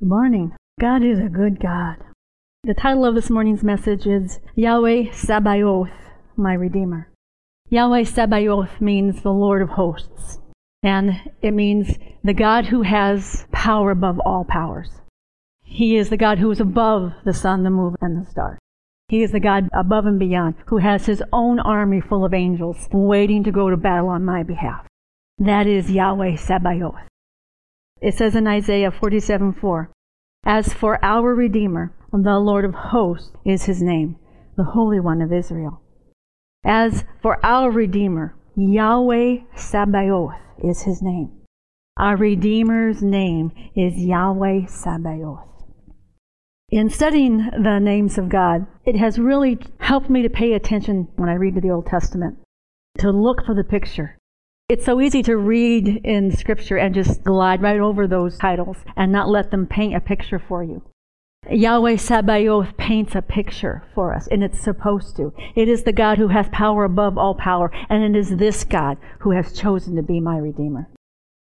Good morning. God is a good God. The title of this morning's message is Yahweh Sabaoth, my Redeemer. Yahweh Sabaoth means the Lord of hosts, and it means the God who has power above all powers. He is the God who is above the sun, the moon, and the stars. He is the God above and beyond, who has his own army full of angels waiting to go to battle on my behalf. That is Yahweh Sabaoth. It says in Isaiah 47 4, As for our Redeemer, the Lord of hosts is his name, the Holy One of Israel. As for our Redeemer, Yahweh Sabaoth is his name. Our Redeemer's name is Yahweh Sabaoth. In studying the names of God, it has really helped me to pay attention when I read the Old Testament, to look for the picture, it's so easy to read in Scripture and just glide right over those titles and not let them paint a picture for you. Yahweh Sabaoth paints a picture for us, and it's supposed to. It is the God who has power above all power, and it is this God who has chosen to be my Redeemer.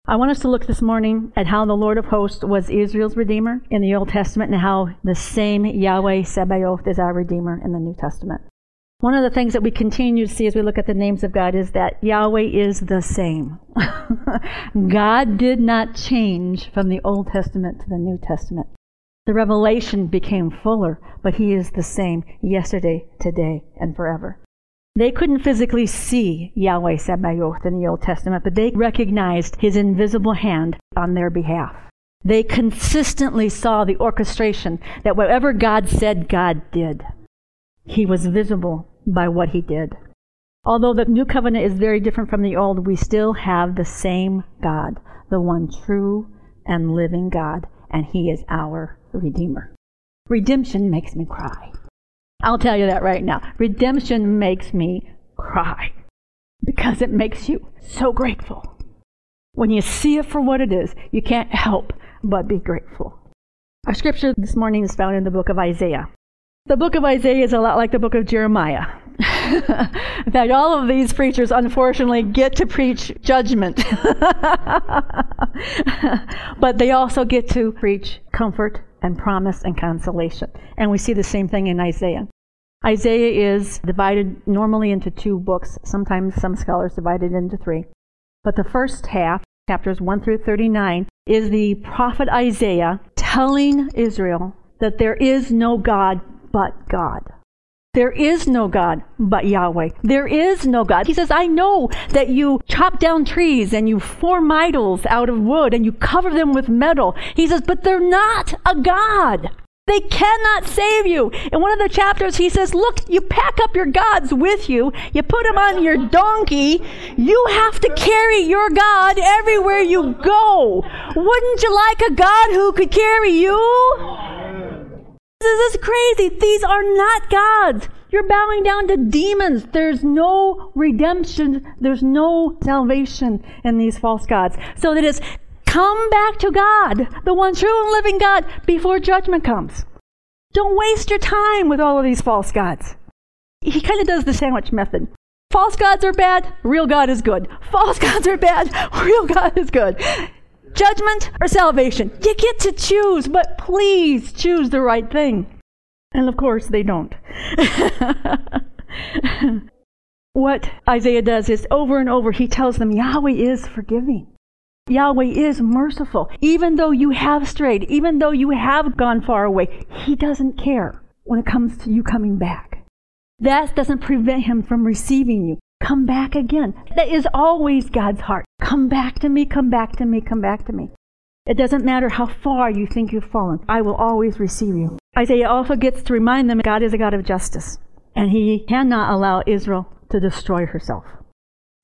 I want us to look this morning at how the Lord of hosts was Israel's Redeemer in the Old Testament and how the same Yahweh Sabaoth is our Redeemer in the New Testament. One of the things that we continue to see as we look at the names of God is that Yahweh is the same. God did not change from the Old Testament to the New Testament. The revelation became fuller, but He is the same yesterday, today, and forever. They couldn't physically see Yahweh Sabaoth in the Old Testament, but they recognized His invisible hand on their behalf. They consistently saw the orchestration that whatever God said, God did. He was visible by what he did. Although the new covenant is very different from the old, we still have the same God, the one true and living God, and he is our Redeemer. Redemption makes me cry. I'll tell you that right now. Redemption makes me cry because it makes you so grateful. When you see it for what it is, you can't help but be grateful. Our scripture this morning is found in the book of Isaiah. The book of Isaiah is a lot like the book of Jeremiah. in fact, all of these preachers unfortunately get to preach judgment. but they also get to preach comfort and promise and consolation. And we see the same thing in Isaiah. Isaiah is divided normally into two books, sometimes some scholars divide it into three. But the first half, chapters 1 through 39, is the prophet Isaiah telling Israel that there is no God but God. There is no God but Yahweh. There is no God. He says, I know that you chop down trees and you form idols out of wood and you cover them with metal. He says, but they're not a God. They cannot save you. In one of the chapters, he says, Look, you pack up your gods with you, you put them on your donkey, you have to carry your God everywhere you go. Wouldn't you like a God who could carry you? This is crazy. These are not gods. You're bowing down to demons. There's no redemption. There's no salvation in these false gods. So that is come back to God, the one true and living God, before judgment comes. Don't waste your time with all of these false gods. He kind of does the sandwich method. False gods are bad, real God is good. False gods are bad, real God is good judgment or salvation. You get to choose, but please choose the right thing. And of course, they don't. what Isaiah does is over and over, he tells them Yahweh is forgiving. Yahweh is merciful. Even though you have strayed, even though you have gone far away, he doesn't care when it comes to you coming back. That doesn't prevent him from receiving you. Come back again. That is always God's heart. Come back to me, come back to me, come back to me. It doesn't matter how far you think you've fallen, I will always receive you. Isaiah also gets to remind them God is a God of justice, and he cannot allow Israel to destroy herself.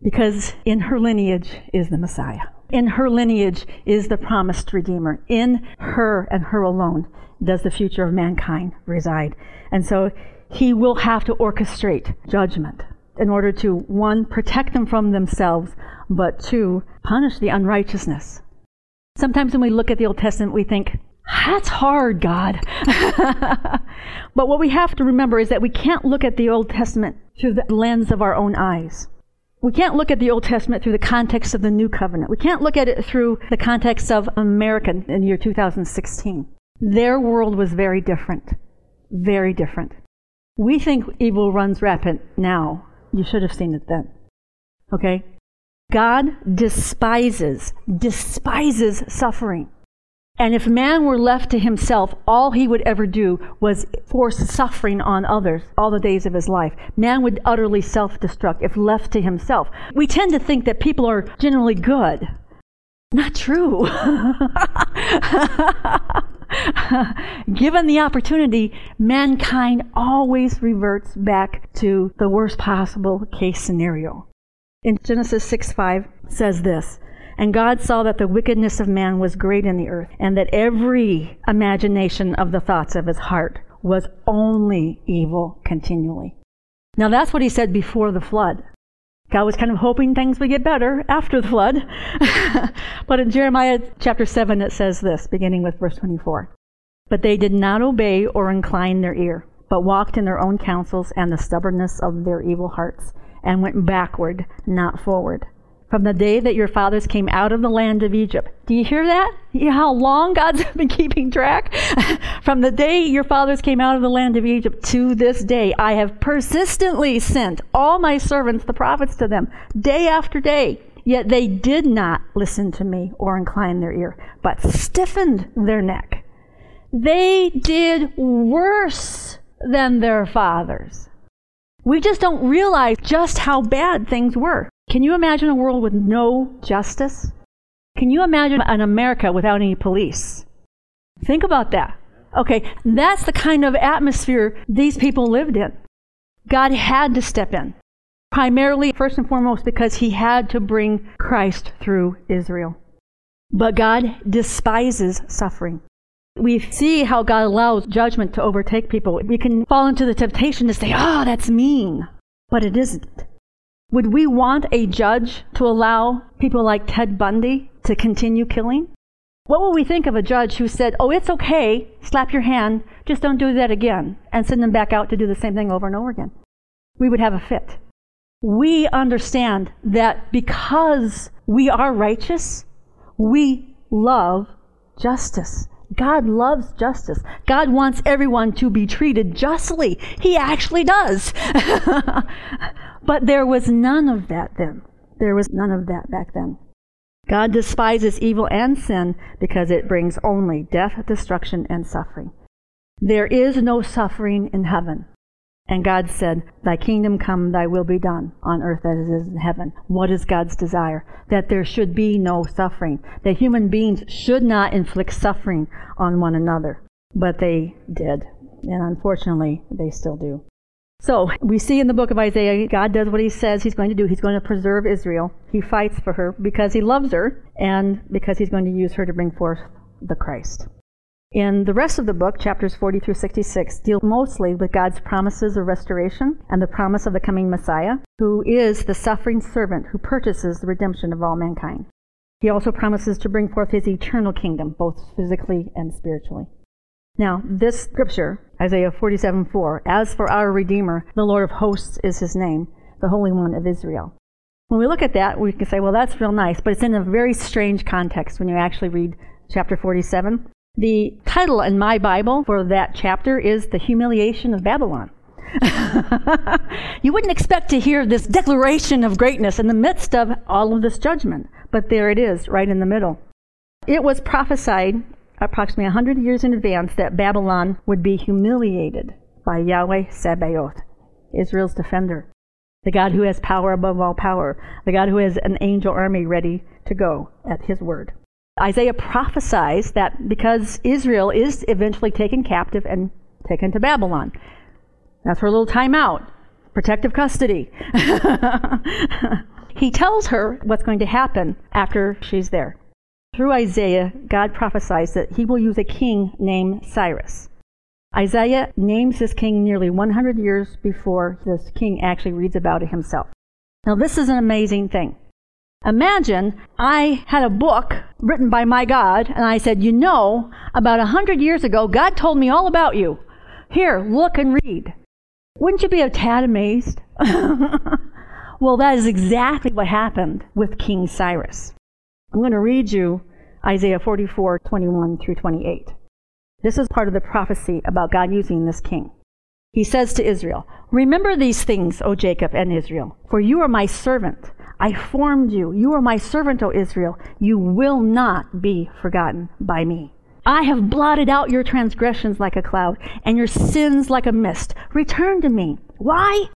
Because in her lineage is the Messiah. In her lineage is the promised Redeemer. In her and her alone does the future of mankind reside. And so he will have to orchestrate judgment in order to, one, protect them from themselves, but two, punish the unrighteousness. Sometimes when we look at the Old Testament, we think, that's hard, God. but what we have to remember is that we can't look at the Old Testament through the lens of our own eyes. We can't look at the Old Testament through the context of the New Covenant. We can't look at it through the context of America in the year 2016. Their world was very different. Very different. We think evil runs rampant now. You should have seen it then. Okay? God despises, despises suffering. And if man were left to himself, all he would ever do was force suffering on others all the days of his life. Man would utterly self destruct if left to himself. We tend to think that people are generally good. Not true. Given the opportunity, mankind always reverts back to the worst possible case scenario. In Genesis 6 5 says this and God saw that the wickedness of man was great in the earth, and that every imagination of the thoughts of his heart was only evil continually. Now that's what he said before the flood. God was kind of hoping things would get better after the flood. but in Jeremiah chapter 7, it says this, beginning with verse 24. But they did not obey or incline their ear, but walked in their own counsels and the stubbornness of their evil hearts, and went backward, not forward from the day that your fathers came out of the land of Egypt. Do you hear that? You how long God's been keeping track? from the day your fathers came out of the land of Egypt to this day, I have persistently sent all my servants, the prophets, to them, day after day. Yet they did not listen to me or incline their ear, but stiffened their neck. They did worse than their fathers. We just don't realize just how bad things were. Can you imagine a world with no justice? Can you imagine an America without any police? Think about that. Okay, that's the kind of atmosphere these people lived in. God had to step in, primarily, first and foremost, because he had to bring Christ through Israel. But God despises suffering. We see how God allows judgment to overtake people. We can fall into the temptation to say, oh, that's mean. But it isn't. Would we want a judge to allow people like Ted Bundy to continue killing? What would we think of a judge who said, Oh, it's okay, slap your hand, just don't do that again, and send them back out to do the same thing over and over again? We would have a fit. We understand that because we are righteous, we love justice. God loves justice. God wants everyone to be treated justly. He actually does. but there was none of that then. There was none of that back then. God despises evil and sin because it brings only death, destruction, and suffering. There is no suffering in heaven. And God said, Thy kingdom come, thy will be done on earth as it is in heaven. What is God's desire? That there should be no suffering. That human beings should not inflict suffering on one another. But they did. And unfortunately, they still do. So we see in the book of Isaiah, God does what he says he's going to do. He's going to preserve Israel. He fights for her because he loves her and because he's going to use her to bring forth the Christ. In the rest of the book, chapters 40 through 66 deal mostly with God's promises of restoration and the promise of the coming Messiah, who is the suffering servant who purchases the redemption of all mankind. He also promises to bring forth his eternal kingdom, both physically and spiritually. Now, this scripture, Isaiah 47 4, as for our Redeemer, the Lord of hosts is his name, the Holy One of Israel. When we look at that, we can say, well, that's real nice, but it's in a very strange context when you actually read chapter 47. The title in my Bible for that chapter is The Humiliation of Babylon. you wouldn't expect to hear this declaration of greatness in the midst of all of this judgment, but there it is, right in the middle. It was prophesied approximately 100 years in advance that Babylon would be humiliated by Yahweh Sabaoth, Israel's defender, the God who has power above all power, the God who has an angel army ready to go at his word. Isaiah prophesies that because Israel is eventually taken captive and taken to Babylon, that's her little timeout, protective custody. he tells her what's going to happen after she's there. Through Isaiah, God prophesies that he will use a king named Cyrus. Isaiah names this king nearly 100 years before this king actually reads about it himself. Now, this is an amazing thing. Imagine I had a book written by my God, and I said, You know, about a hundred years ago, God told me all about you. Here, look and read. Wouldn't you be a tad amazed? well, that is exactly what happened with King Cyrus. I'm going to read you Isaiah 44 21 through 28. This is part of the prophecy about God using this king. He says to Israel, Remember these things, O Jacob and Israel, for you are my servant. I formed you. You are my servant, O Israel. You will not be forgotten by me. I have blotted out your transgressions like a cloud and your sins like a mist. Return to me. Why?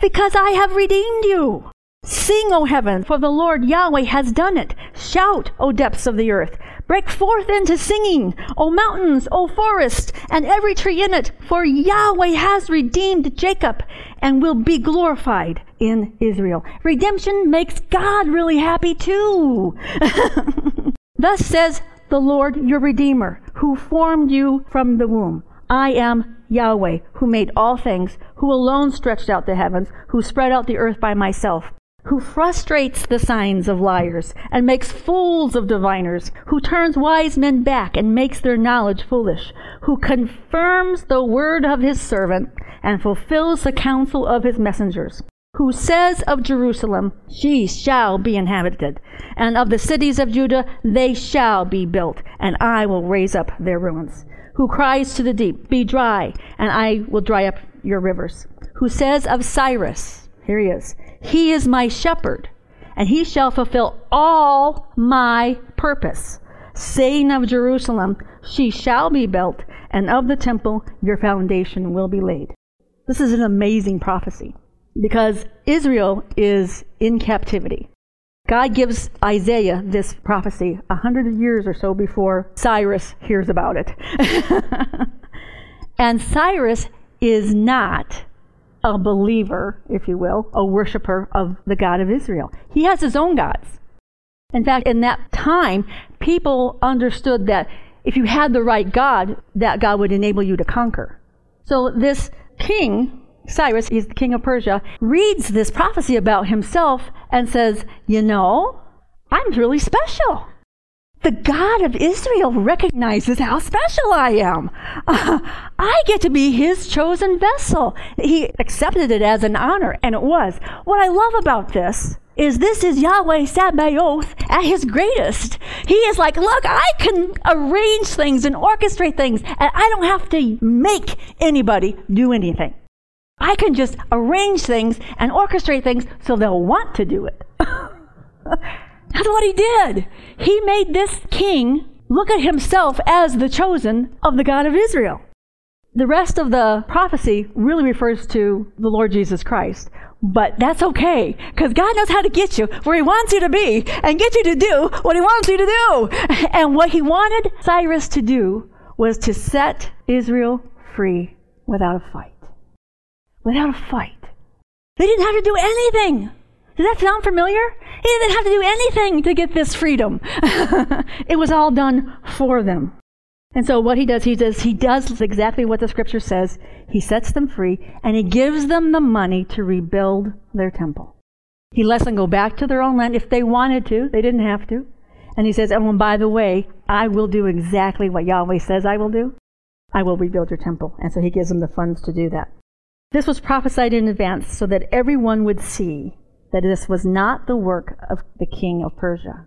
Because I have redeemed you. Sing, O heaven, for the Lord Yahweh has done it. Shout, O depths of the earth. Break forth into singing, O mountains, O forest, and every tree in it, for Yahweh has redeemed Jacob and will be glorified in Israel. Redemption makes God really happy too. Thus says the Lord your Redeemer, who formed you from the womb. I am Yahweh, who made all things, who alone stretched out the heavens, who spread out the earth by myself who frustrates the signs of liars and makes fools of diviners, who turns wise men back and makes their knowledge foolish, who confirms the word of his servant and fulfills the counsel of his messengers, who says of Jerusalem, She shall be inhabited, and of the cities of Judah, they shall be built, and I will raise up their ruins, who cries to the deep, Be dry, and I will dry up your rivers, who says of Cyrus, here he is, he is my shepherd, and he shall fulfill all my purpose. Saying of Jerusalem, she shall be built, and of the temple, your foundation will be laid. This is an amazing prophecy because Israel is in captivity. God gives Isaiah this prophecy a hundred years or so before Cyrus hears about it. and Cyrus is not a believer, if you will, a worshiper of the God of Israel. He has his own gods. In fact, in that time, people understood that if you had the right God, that God would enable you to conquer. So this king, Cyrus, he's the king of Persia, reads this prophecy about himself and says, You know, I'm really special the God of Israel recognizes how special I am. Uh, I get to be his chosen vessel. He accepted it as an honor, and it was. What I love about this is this is Yahweh Sabaoth at his greatest. He is like, look, I can arrange things and orchestrate things, and I don't have to make anybody do anything. I can just arrange things and orchestrate things so they'll want to do it. That's what he did. He made this king look at himself as the chosen of the God of Israel. The rest of the prophecy really refers to the Lord Jesus Christ. But that's okay, because God knows how to get you where He wants you to be and get you to do what He wants you to do. And what He wanted Cyrus to do was to set Israel free without a fight. Without a fight. They didn't have to do anything. Does that sound familiar? He didn't have to do anything to get this freedom. it was all done for them. And so what he does, he does, he does exactly what the scripture says. He sets them free and he gives them the money to rebuild their temple. He lets them go back to their own land if they wanted to. They didn't have to. And he says, and by the way, I will do exactly what Yahweh says I will do. I will rebuild your temple. And so he gives them the funds to do that. This was prophesied in advance so that everyone would see that this was not the work of the king of Persia.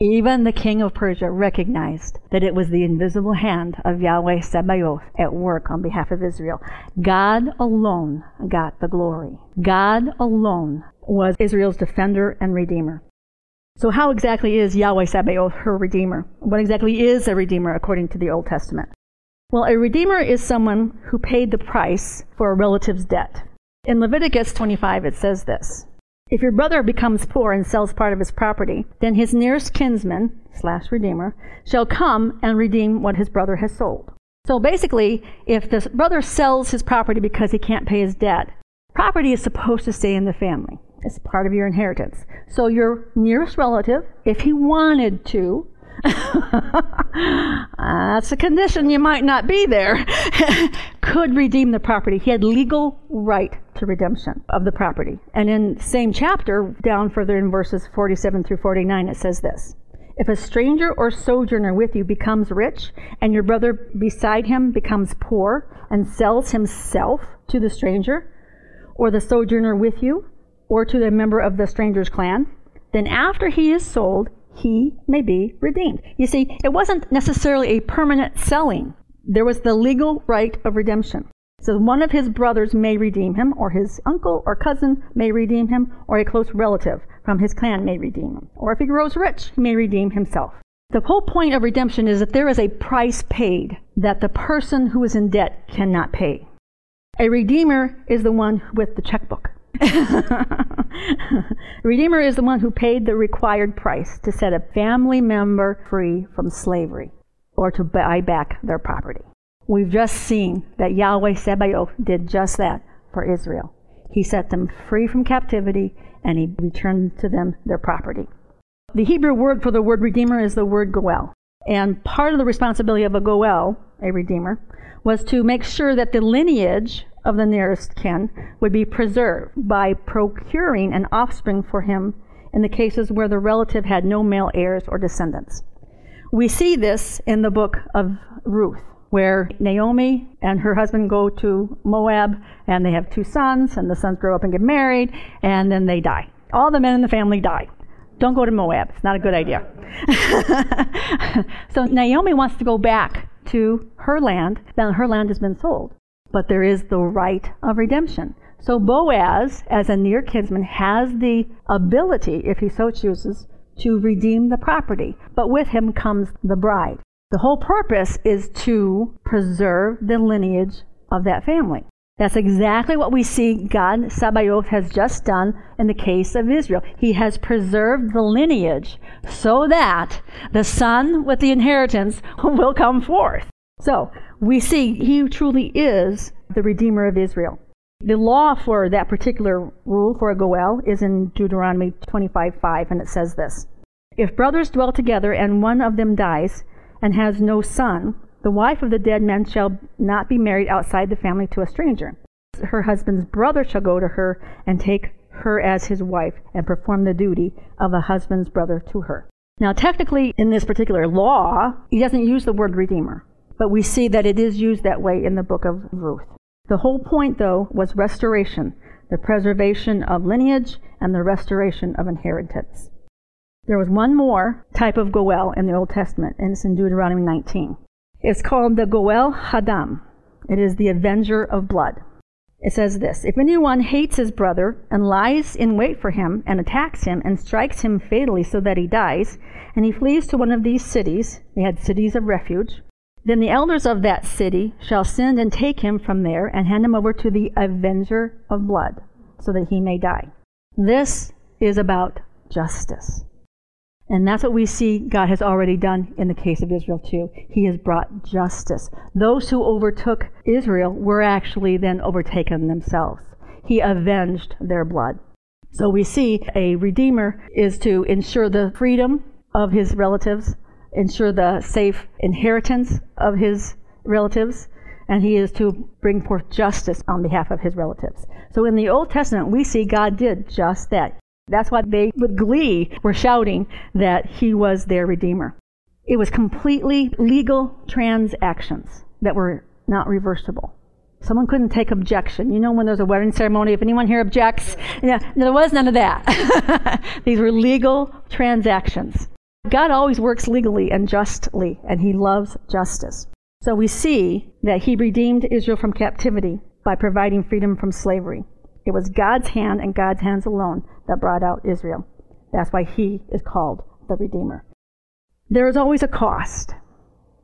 Even the king of Persia recognized that it was the invisible hand of Yahweh Sabaoth at work on behalf of Israel. God alone got the glory. God alone was Israel's defender and redeemer. So, how exactly is Yahweh Sabaoth her redeemer? What exactly is a redeemer according to the Old Testament? Well, a redeemer is someone who paid the price for a relative's debt. In Leviticus 25, it says this if your brother becomes poor and sells part of his property, then his nearest kinsman, slash redeemer, shall come and redeem what his brother has sold. So basically, if the brother sells his property because he can't pay his debt, property is supposed to stay in the family. It's part of your inheritance. So your nearest relative, if he wanted to, that's a condition you might not be there, could redeem the property. He had legal right to redemption of the property. And in same chapter, down further in verses 47 through 49, it says this. If a stranger or sojourner with you becomes rich, and your brother beside him becomes poor and sells himself to the stranger, or the sojourner with you, or to the member of the stranger's clan, then after he is sold, he may be redeemed. You see, it wasn't necessarily a permanent selling. There was the legal right of redemption. So one of his brothers may redeem him, or his uncle or cousin may redeem him, or a close relative from his clan may redeem him. Or if he grows rich, he may redeem himself. The whole point of redemption is that there is a price paid that the person who is in debt cannot pay. A redeemer is the one with the checkbook. redeemer is the one who paid the required price to set a family member free from slavery or to buy back their property. We've just seen that Yahweh Sabaoth did just that for Israel. He set them free from captivity and he returned to them their property. The Hebrew word for the word redeemer is the word goel. And part of the responsibility of a goel, a redeemer, was to make sure that the lineage of the nearest kin would be preserved by procuring an offspring for him in the cases where the relative had no male heirs or descendants. We see this in the book of Ruth, where Naomi and her husband go to Moab and they have two sons, and the sons grow up and get married, and then they die. All the men in the family die. Don't go to Moab, it's not a good idea. so Naomi wants to go back to her land. Now, her land has been sold, but there is the right of redemption. So Boaz, as a near kinsman, has the ability, if he so chooses, to redeem the property. But with him comes the bride. The whole purpose is to preserve the lineage of that family. That's exactly what we see God Sabaoth has just done in the case of Israel. He has preserved the lineage so that the son with the inheritance will come forth. So we see he truly is the Redeemer of Israel. The law for that particular rule for a Goel is in Deuteronomy 25:5, and it says this If brothers dwell together and one of them dies and has no son, the wife of the dead man shall not be married outside the family to a stranger. Her husband's brother shall go to her and take her as his wife and perform the duty of a husband's brother to her. Now, technically, in this particular law, he doesn't use the word redeemer, but we see that it is used that way in the book of Ruth. The whole point, though, was restoration, the preservation of lineage and the restoration of inheritance. There was one more type of Goel in the Old Testament, and it's in Deuteronomy 19. It's called the Goel Hadam. It is the avenger of blood. It says this If anyone hates his brother and lies in wait for him and attacks him and strikes him fatally so that he dies, and he flees to one of these cities, they had cities of refuge, then the elders of that city shall send and take him from there and hand him over to the avenger of blood so that he may die. This is about justice. And that's what we see God has already done in the case of Israel too. He has brought justice. Those who overtook Israel were actually then overtaken themselves. He avenged their blood. So we see a redeemer is to ensure the freedom of his relatives, ensure the safe inheritance of his relatives, and he is to bring forth justice on behalf of his relatives. So in the Old Testament, we see God did just that. That's why they, with glee, were shouting that he was their Redeemer. It was completely legal transactions that were not reversible. Someone couldn't take objection. You know, when there's a wedding ceremony, if anyone here objects, yeah, there was none of that. These were legal transactions. God always works legally and justly, and He loves justice. So we see that He redeemed Israel from captivity by providing freedom from slavery. It was God's hand and God's hands alone that brought out Israel. That's why he is called the Redeemer. There is always a cost.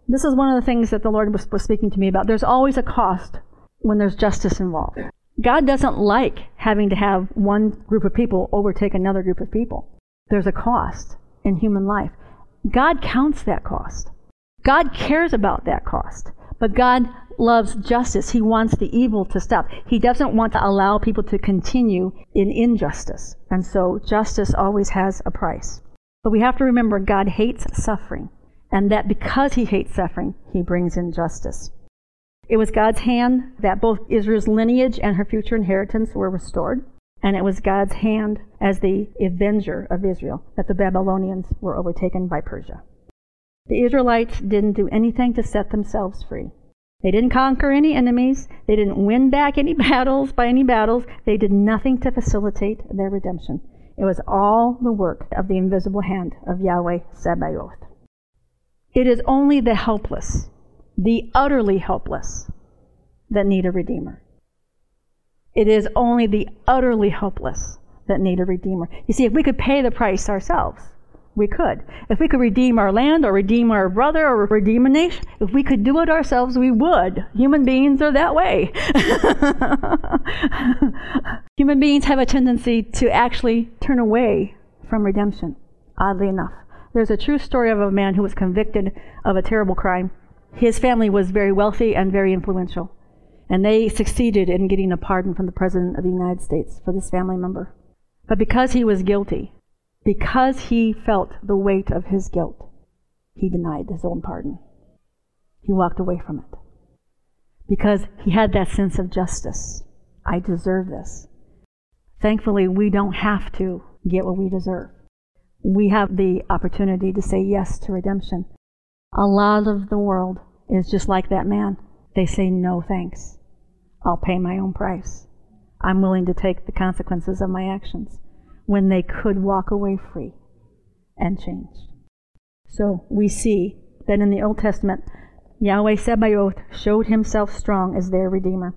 This is one of the things that the Lord was, was speaking to me about. There's always a cost when there's justice involved. God doesn't like having to have one group of people overtake another group of people. There's a cost in human life. God counts that cost. God cares about that cost. But God loves justice. He wants the evil to stop. He doesn't want to allow people to continue in injustice. And so justice always has a price. But we have to remember God hates suffering. And that because he hates suffering, he brings in justice. It was God's hand that both Israel's lineage and her future inheritance were restored. And it was God's hand as the avenger of Israel that the Babylonians were overtaken by Persia. The Israelites didn't do anything to set themselves free. They didn't conquer any enemies. They didn't win back any battles by any battles. They did nothing to facilitate their redemption. It was all the work of the invisible hand of Yahweh Sabaoth. It is only the helpless, the utterly helpless that need a Redeemer. It is only the utterly helpless that need a Redeemer. You see, if we could pay the price ourselves, we could. If we could redeem our land or redeem our brother or redeem a nation, if we could do it ourselves, we would. Human beings are that way. Human beings have a tendency to actually turn away from redemption, oddly enough. There's a true story of a man who was convicted of a terrible crime. His family was very wealthy and very influential, and they succeeded in getting a pardon from the President of the United States for this family member. But because he was guilty, because he felt the weight of his guilt, he denied his own pardon. He walked away from it. Because he had that sense of justice. I deserve this. Thankfully, we don't have to get what we deserve. We have the opportunity to say yes to redemption. A lot of the world is just like that man. They say, no thanks. I'll pay my own price. I'm willing to take the consequences of my actions when they could walk away free and change. So we see that in the Old Testament, Yahweh Sabaoth showed himself strong as their Redeemer.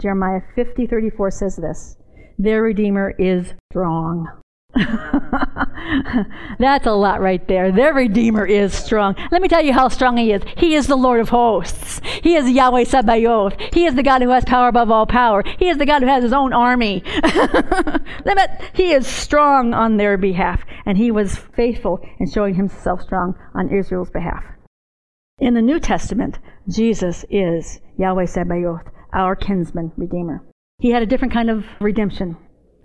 Jeremiah 50:34 says this, "Their Redeemer is strong." That's a lot right there. Their Redeemer is strong. Let me tell you how strong He is. He is the Lord of hosts. He is Yahweh Sabaoth. He is the God who has power above all power. He is the God who has His own army. he is strong on their behalf, and He was faithful in showing Himself strong on Israel's behalf. In the New Testament, Jesus is Yahweh Sabaoth, our kinsman redeemer. He had a different kind of redemption,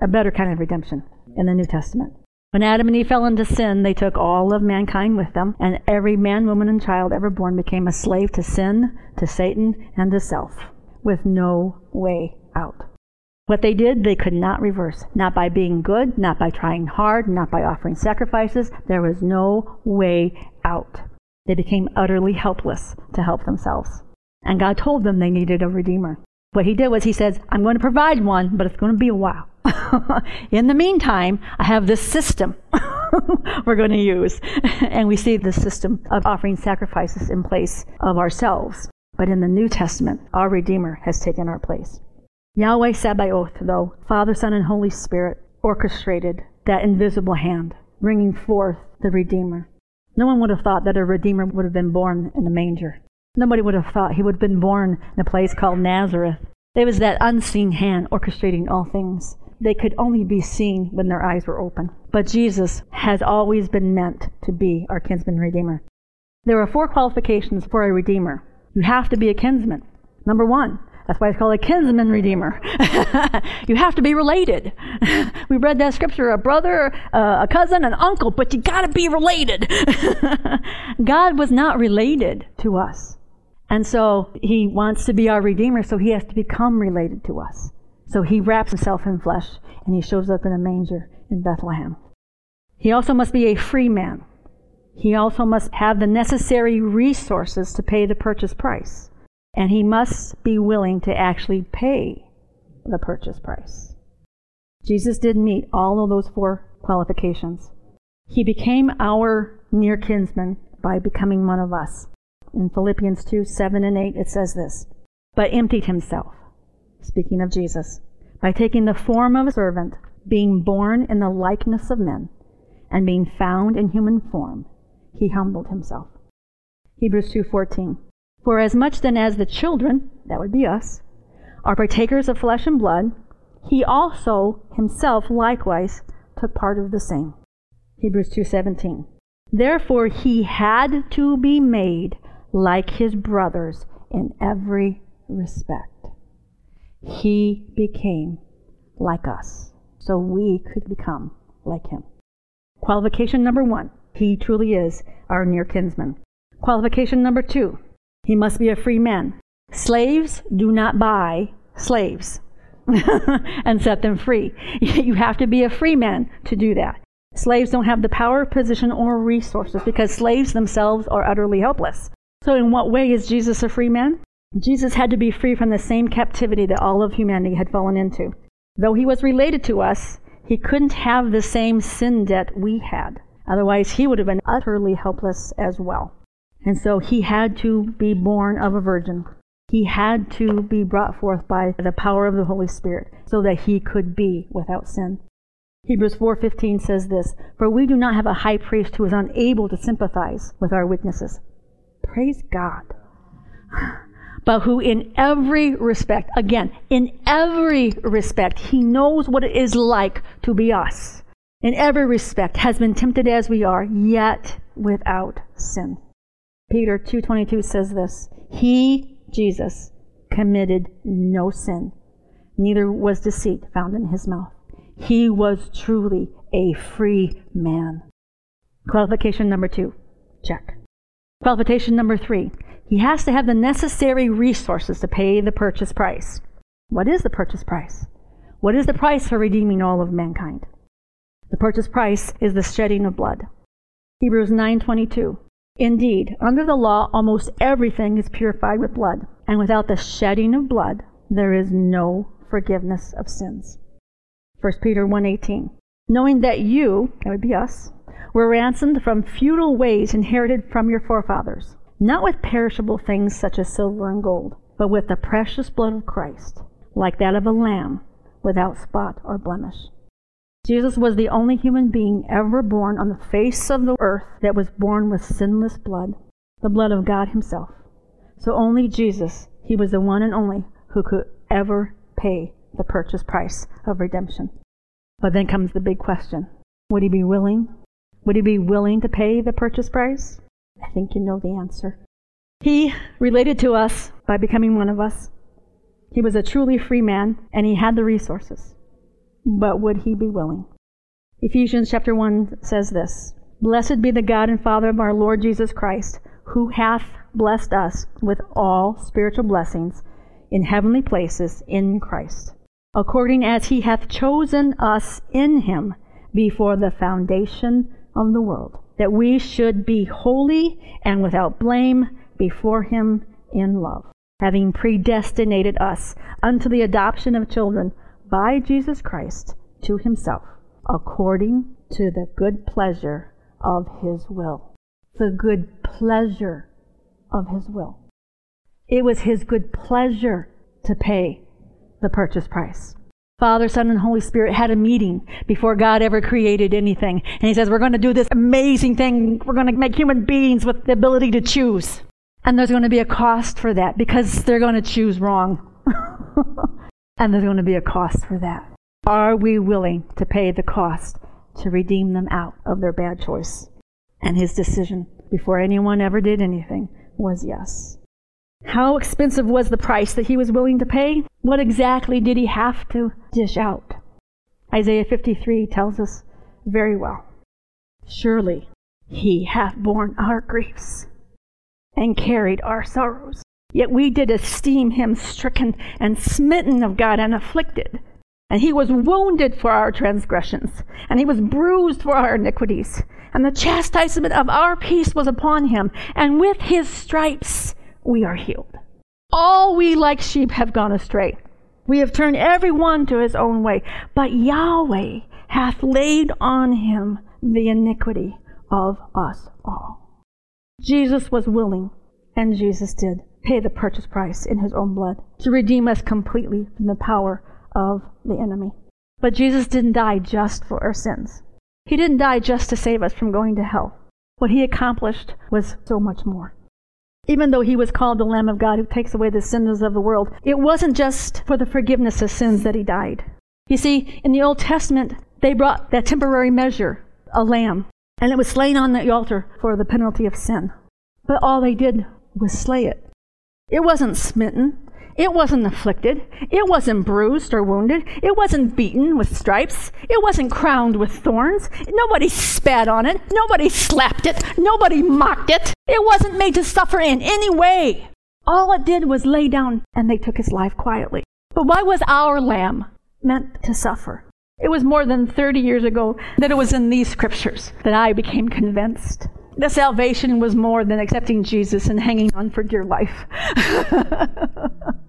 a better kind of redemption in the New Testament. When Adam and Eve fell into sin, they took all of mankind with them, and every man, woman, and child ever born became a slave to sin, to Satan, and to self, with no way out. What they did, they could not reverse. Not by being good, not by trying hard, not by offering sacrifices. There was no way out. They became utterly helpless to help themselves. And God told them they needed a Redeemer. What He did was He says, I'm going to provide one, but it's going to be a while. in the meantime, I have this system we're going to use. and we see the system of offering sacrifices in place of ourselves. But in the New Testament, our Redeemer has taken our place. Yahweh Sabaoth, though, Father, Son, and Holy Spirit orchestrated that invisible hand, bringing forth the Redeemer. No one would have thought that a Redeemer would have been born in a manger. Nobody would have thought he would have been born in a place called Nazareth. There was that unseen hand orchestrating all things they could only be seen when their eyes were open. But Jesus has always been meant to be our kinsman redeemer. There are four qualifications for a redeemer. You have to be a kinsman. Number one, that's why it's called a kinsman redeemer. you have to be related. we read that scripture a brother, uh, a cousin, an uncle, but you got to be related. God was not related to us. And so he wants to be our redeemer, so he has to become related to us. So he wraps himself in flesh and he shows up in a manger in Bethlehem. He also must be a free man. He also must have the necessary resources to pay the purchase price. And he must be willing to actually pay the purchase price. Jesus did meet all of those four qualifications. He became our near kinsman by becoming one of us. In Philippians 2 7 and 8, it says this But emptied himself speaking of Jesus, by taking the form of a servant, being born in the likeness of men, and being found in human form, he humbled himself. Hebrews 2:14. For as much then as the children, that would be us, are partakers of flesh and blood, he also himself likewise took part of the same. Hebrews 2:17. Therefore he had to be made like his brothers in every respect he became like us so we could become like him. Qualification number one, he truly is our near kinsman. Qualification number two, he must be a free man. Slaves do not buy slaves and set them free. You have to be a free man to do that. Slaves don't have the power, position, or resources because slaves themselves are utterly helpless. So, in what way is Jesus a free man? Jesus had to be free from the same captivity that all of humanity had fallen into. Though he was related to us, he couldn't have the same sin debt we had. Otherwise, he would have been utterly helpless as well. And so he had to be born of a virgin. He had to be brought forth by the power of the Holy Spirit so that he could be without sin. Hebrews 4:15 says this, "For we do not have a high priest who is unable to sympathize with our weaknesses." Praise God. But who in every respect, again, in every respect, he knows what it is like to be us. In every respect has been tempted as we are, yet without sin. Peter 2:22 says this, "He, Jesus, committed no sin, neither was deceit found in his mouth. He was truly a free man." Qualification number 2. Check. Qualification number 3. He has to have the necessary resources to pay the purchase price. What is the purchase price? What is the price for redeeming all of mankind? The purchase price is the shedding of blood. Hebrews 9:22 Indeed, under the law, almost everything is purified with blood, and without the shedding of blood, there is no forgiveness of sins. 1 Peter 1:18. Knowing that you, that would be us, were ransomed from futile ways inherited from your forefathers, not with perishable things such as silver and gold, but with the precious blood of Christ, like that of a lamb, without spot or blemish. Jesus was the only human being ever born on the face of the earth that was born with sinless blood, the blood of God Himself. So only Jesus, He was the one and only who could ever pay the purchase price of redemption. But then comes the big question Would He be willing? Would He be willing to pay the purchase price? I think you know the answer. He related to us by becoming one of us. He was a truly free man, and he had the resources but would he be willing? Ephesians chapter 1 says this Blessed be the God and Father of our Lord Jesus Christ, who hath blessed us with all spiritual blessings in heavenly places in Christ, according as he hath chosen us in him before the foundation of the world, that we should be holy and without blame before him in love, having predestinated us unto the adoption of children by Jesus Christ to himself, according to the good pleasure of his will. The good pleasure of his will. It was his good pleasure to pay the purchase price. Father, Son, and Holy Spirit had a meeting before God ever created anything. And he says, We're going to do this amazing thing. We're going to make human beings with the ability to choose. And there's going to be a cost for that because they're going to choose wrong. And there's going to be a cost for that. Are we willing to pay the cost to redeem them out of their bad choice? And his decision, before anyone ever did anything, was yes. How expensive was the price that he was willing to pay? What exactly did he have to dish out? Isaiah 53 tells us very well. Surely he hath borne our griefs and carried our sorrows. Yet we did esteem him stricken and smitten of God and afflicted. And he was wounded for our transgressions, and he was bruised for our iniquities. And the chastisement of our peace was upon him, and with his stripes we are healed. All we like sheep have gone astray. We have turned every one to his own way, but Yahweh hath laid on him the iniquity of us all. Jesus was willing, and Jesus did pay the purchase price in his own blood to redeem us completely from the power of the enemy. But Jesus didn't die just for our sins. He didn't die just to save us from going to hell. What he accomplished was so much more. Even though he was called the Lamb of God who takes away the sins of the world, it wasn't just for the forgiveness of sins that he died. You see, in the Old Testament, they brought that temporary measure, a lamb, and it was slain on the altar for the penalty of sin. But all they did was slay it. It wasn't smitten. It wasn't afflicted. It wasn't bruised or wounded. It wasn't beaten with stripes. It wasn't crowned with thorns. Nobody spat on it. Nobody slapped it. Nobody mocked it. It wasn't made to suffer in any way. All it did was lay down and they took his life quietly. But why was our lamb meant to suffer? It was more than 30 years ago that it was in these scriptures that I became convinced the salvation was more than accepting Jesus and hanging on for dear life.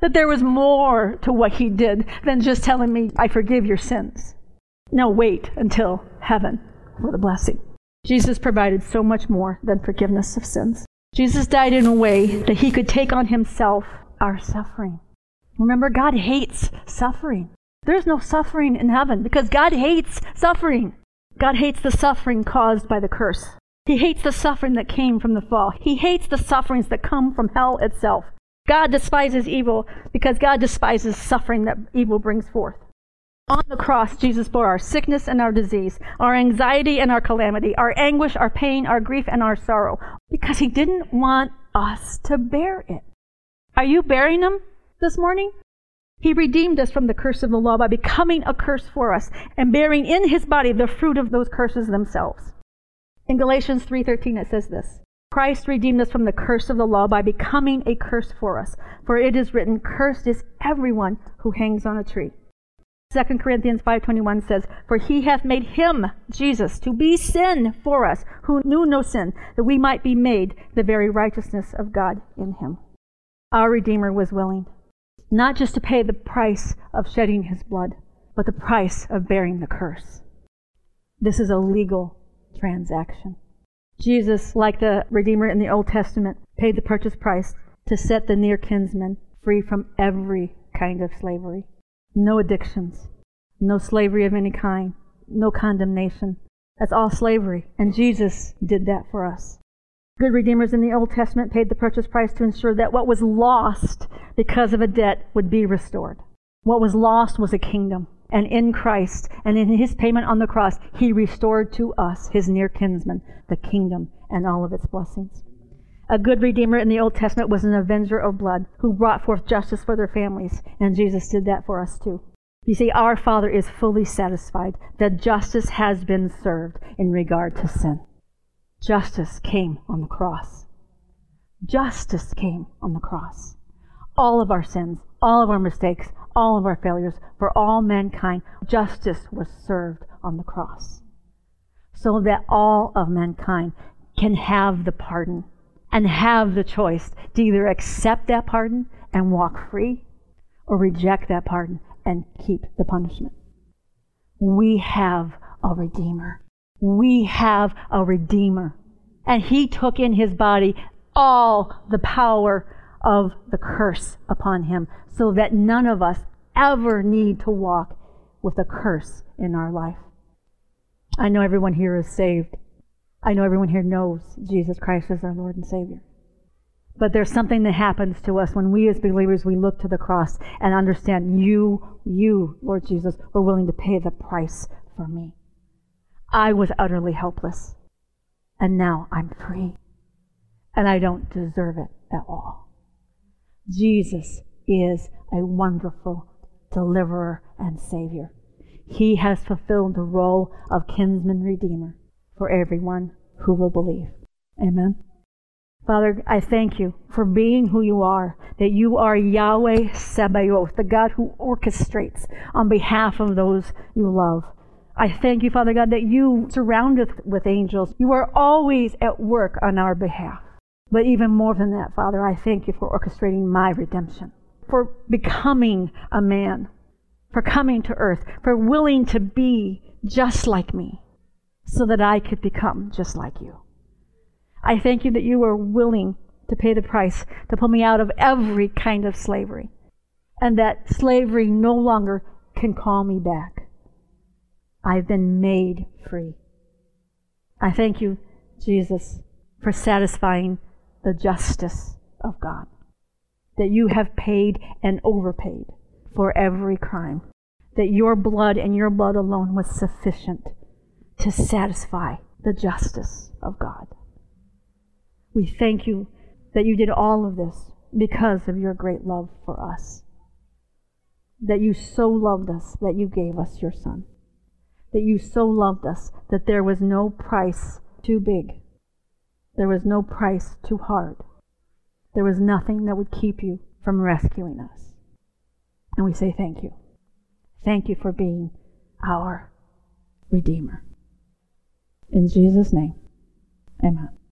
that there was more to what he did than just telling me, I forgive your sins. No, wait until heaven for the blessing. Jesus provided so much more than forgiveness of sins. Jesus died in a way that he could take on himself our suffering. Remember, God hates suffering. There's no suffering in heaven because God hates suffering. God hates the suffering caused by the curse. He hates the suffering that came from the fall. He hates the sufferings that come from hell itself. God despises evil because God despises suffering that evil brings forth. On the cross, Jesus bore our sickness and our disease, our anxiety and our calamity, our anguish, our pain, our grief, and our sorrow, because He didn't want us to bear it. Are you bearing them this morning? He redeemed us from the curse of the law by becoming a curse for us and bearing in his body the fruit of those curses themselves. In Galatians 3:13 it says this: Christ redeemed us from the curse of the law by becoming a curse for us, for it is written, cursed is everyone who hangs on a tree. 2 Corinthians 5:21 says, "For he hath made him, Jesus, to be sin for us, who knew no sin, that we might be made the very righteousness of God in him." Our Redeemer was willing not just to pay the price of shedding his blood, but the price of bearing the curse. This is a legal transaction. Jesus, like the Redeemer in the Old Testament, paid the purchase price to set the near kinsman free from every kind of slavery. No addictions, no slavery of any kind, no condemnation. That's all slavery. And Jesus did that for us. Good redeemers in the Old Testament paid the purchase price to ensure that what was lost because of a debt would be restored. What was lost was a kingdom. And in Christ and in his payment on the cross, he restored to us, his near kinsmen, the kingdom and all of its blessings. A good redeemer in the Old Testament was an avenger of blood who brought forth justice for their families, and Jesus did that for us too. You see, our Father is fully satisfied that justice has been served in regard to sin. Justice came on the cross. Justice came on the cross. All of our sins, all of our mistakes, all of our failures, for all mankind, justice was served on the cross. So that all of mankind can have the pardon and have the choice to either accept that pardon and walk free or reject that pardon and keep the punishment. We have a Redeemer we have a Redeemer. And He took in His body all the power of the curse upon Him so that none of us ever need to walk with a curse in our life. I know everyone here is saved. I know everyone here knows Jesus Christ is our Lord and Savior. But there's something that happens to us when we as believers we look to the cross and understand you, you, Lord Jesus, were willing to pay the price for me. I was utterly helpless. And now I'm free. And I don't deserve it at all. Jesus is a wonderful deliverer and Savior. He has fulfilled the role of kinsman redeemer for everyone who will believe. Amen. Father, I thank you for being who you are, that you are Yahweh Sabaoth, the God who orchestrates on behalf of those you love. I thank you, Father God, that you surround us with angels. You are always at work on our behalf. But even more than that, Father, I thank you for orchestrating my redemption, for becoming a man, for coming to earth, for willing to be just like me, so that I could become just like you. I thank you that you were willing to pay the price to pull me out of every kind of slavery, and that slavery no longer can call me back. I've been made free. I thank you, Jesus, for satisfying the justice of God. That you have paid and overpaid for every crime. That your blood and your blood alone was sufficient to satisfy the justice of God. We thank you that you did all of this because of your great love for us. That you so loved us that you gave us your Son that you so loved us that there was no price too big. There was no price too hard. There was nothing that would keep you from rescuing us. And we say thank you. Thank you for being our Redeemer. In Jesus' name, amen.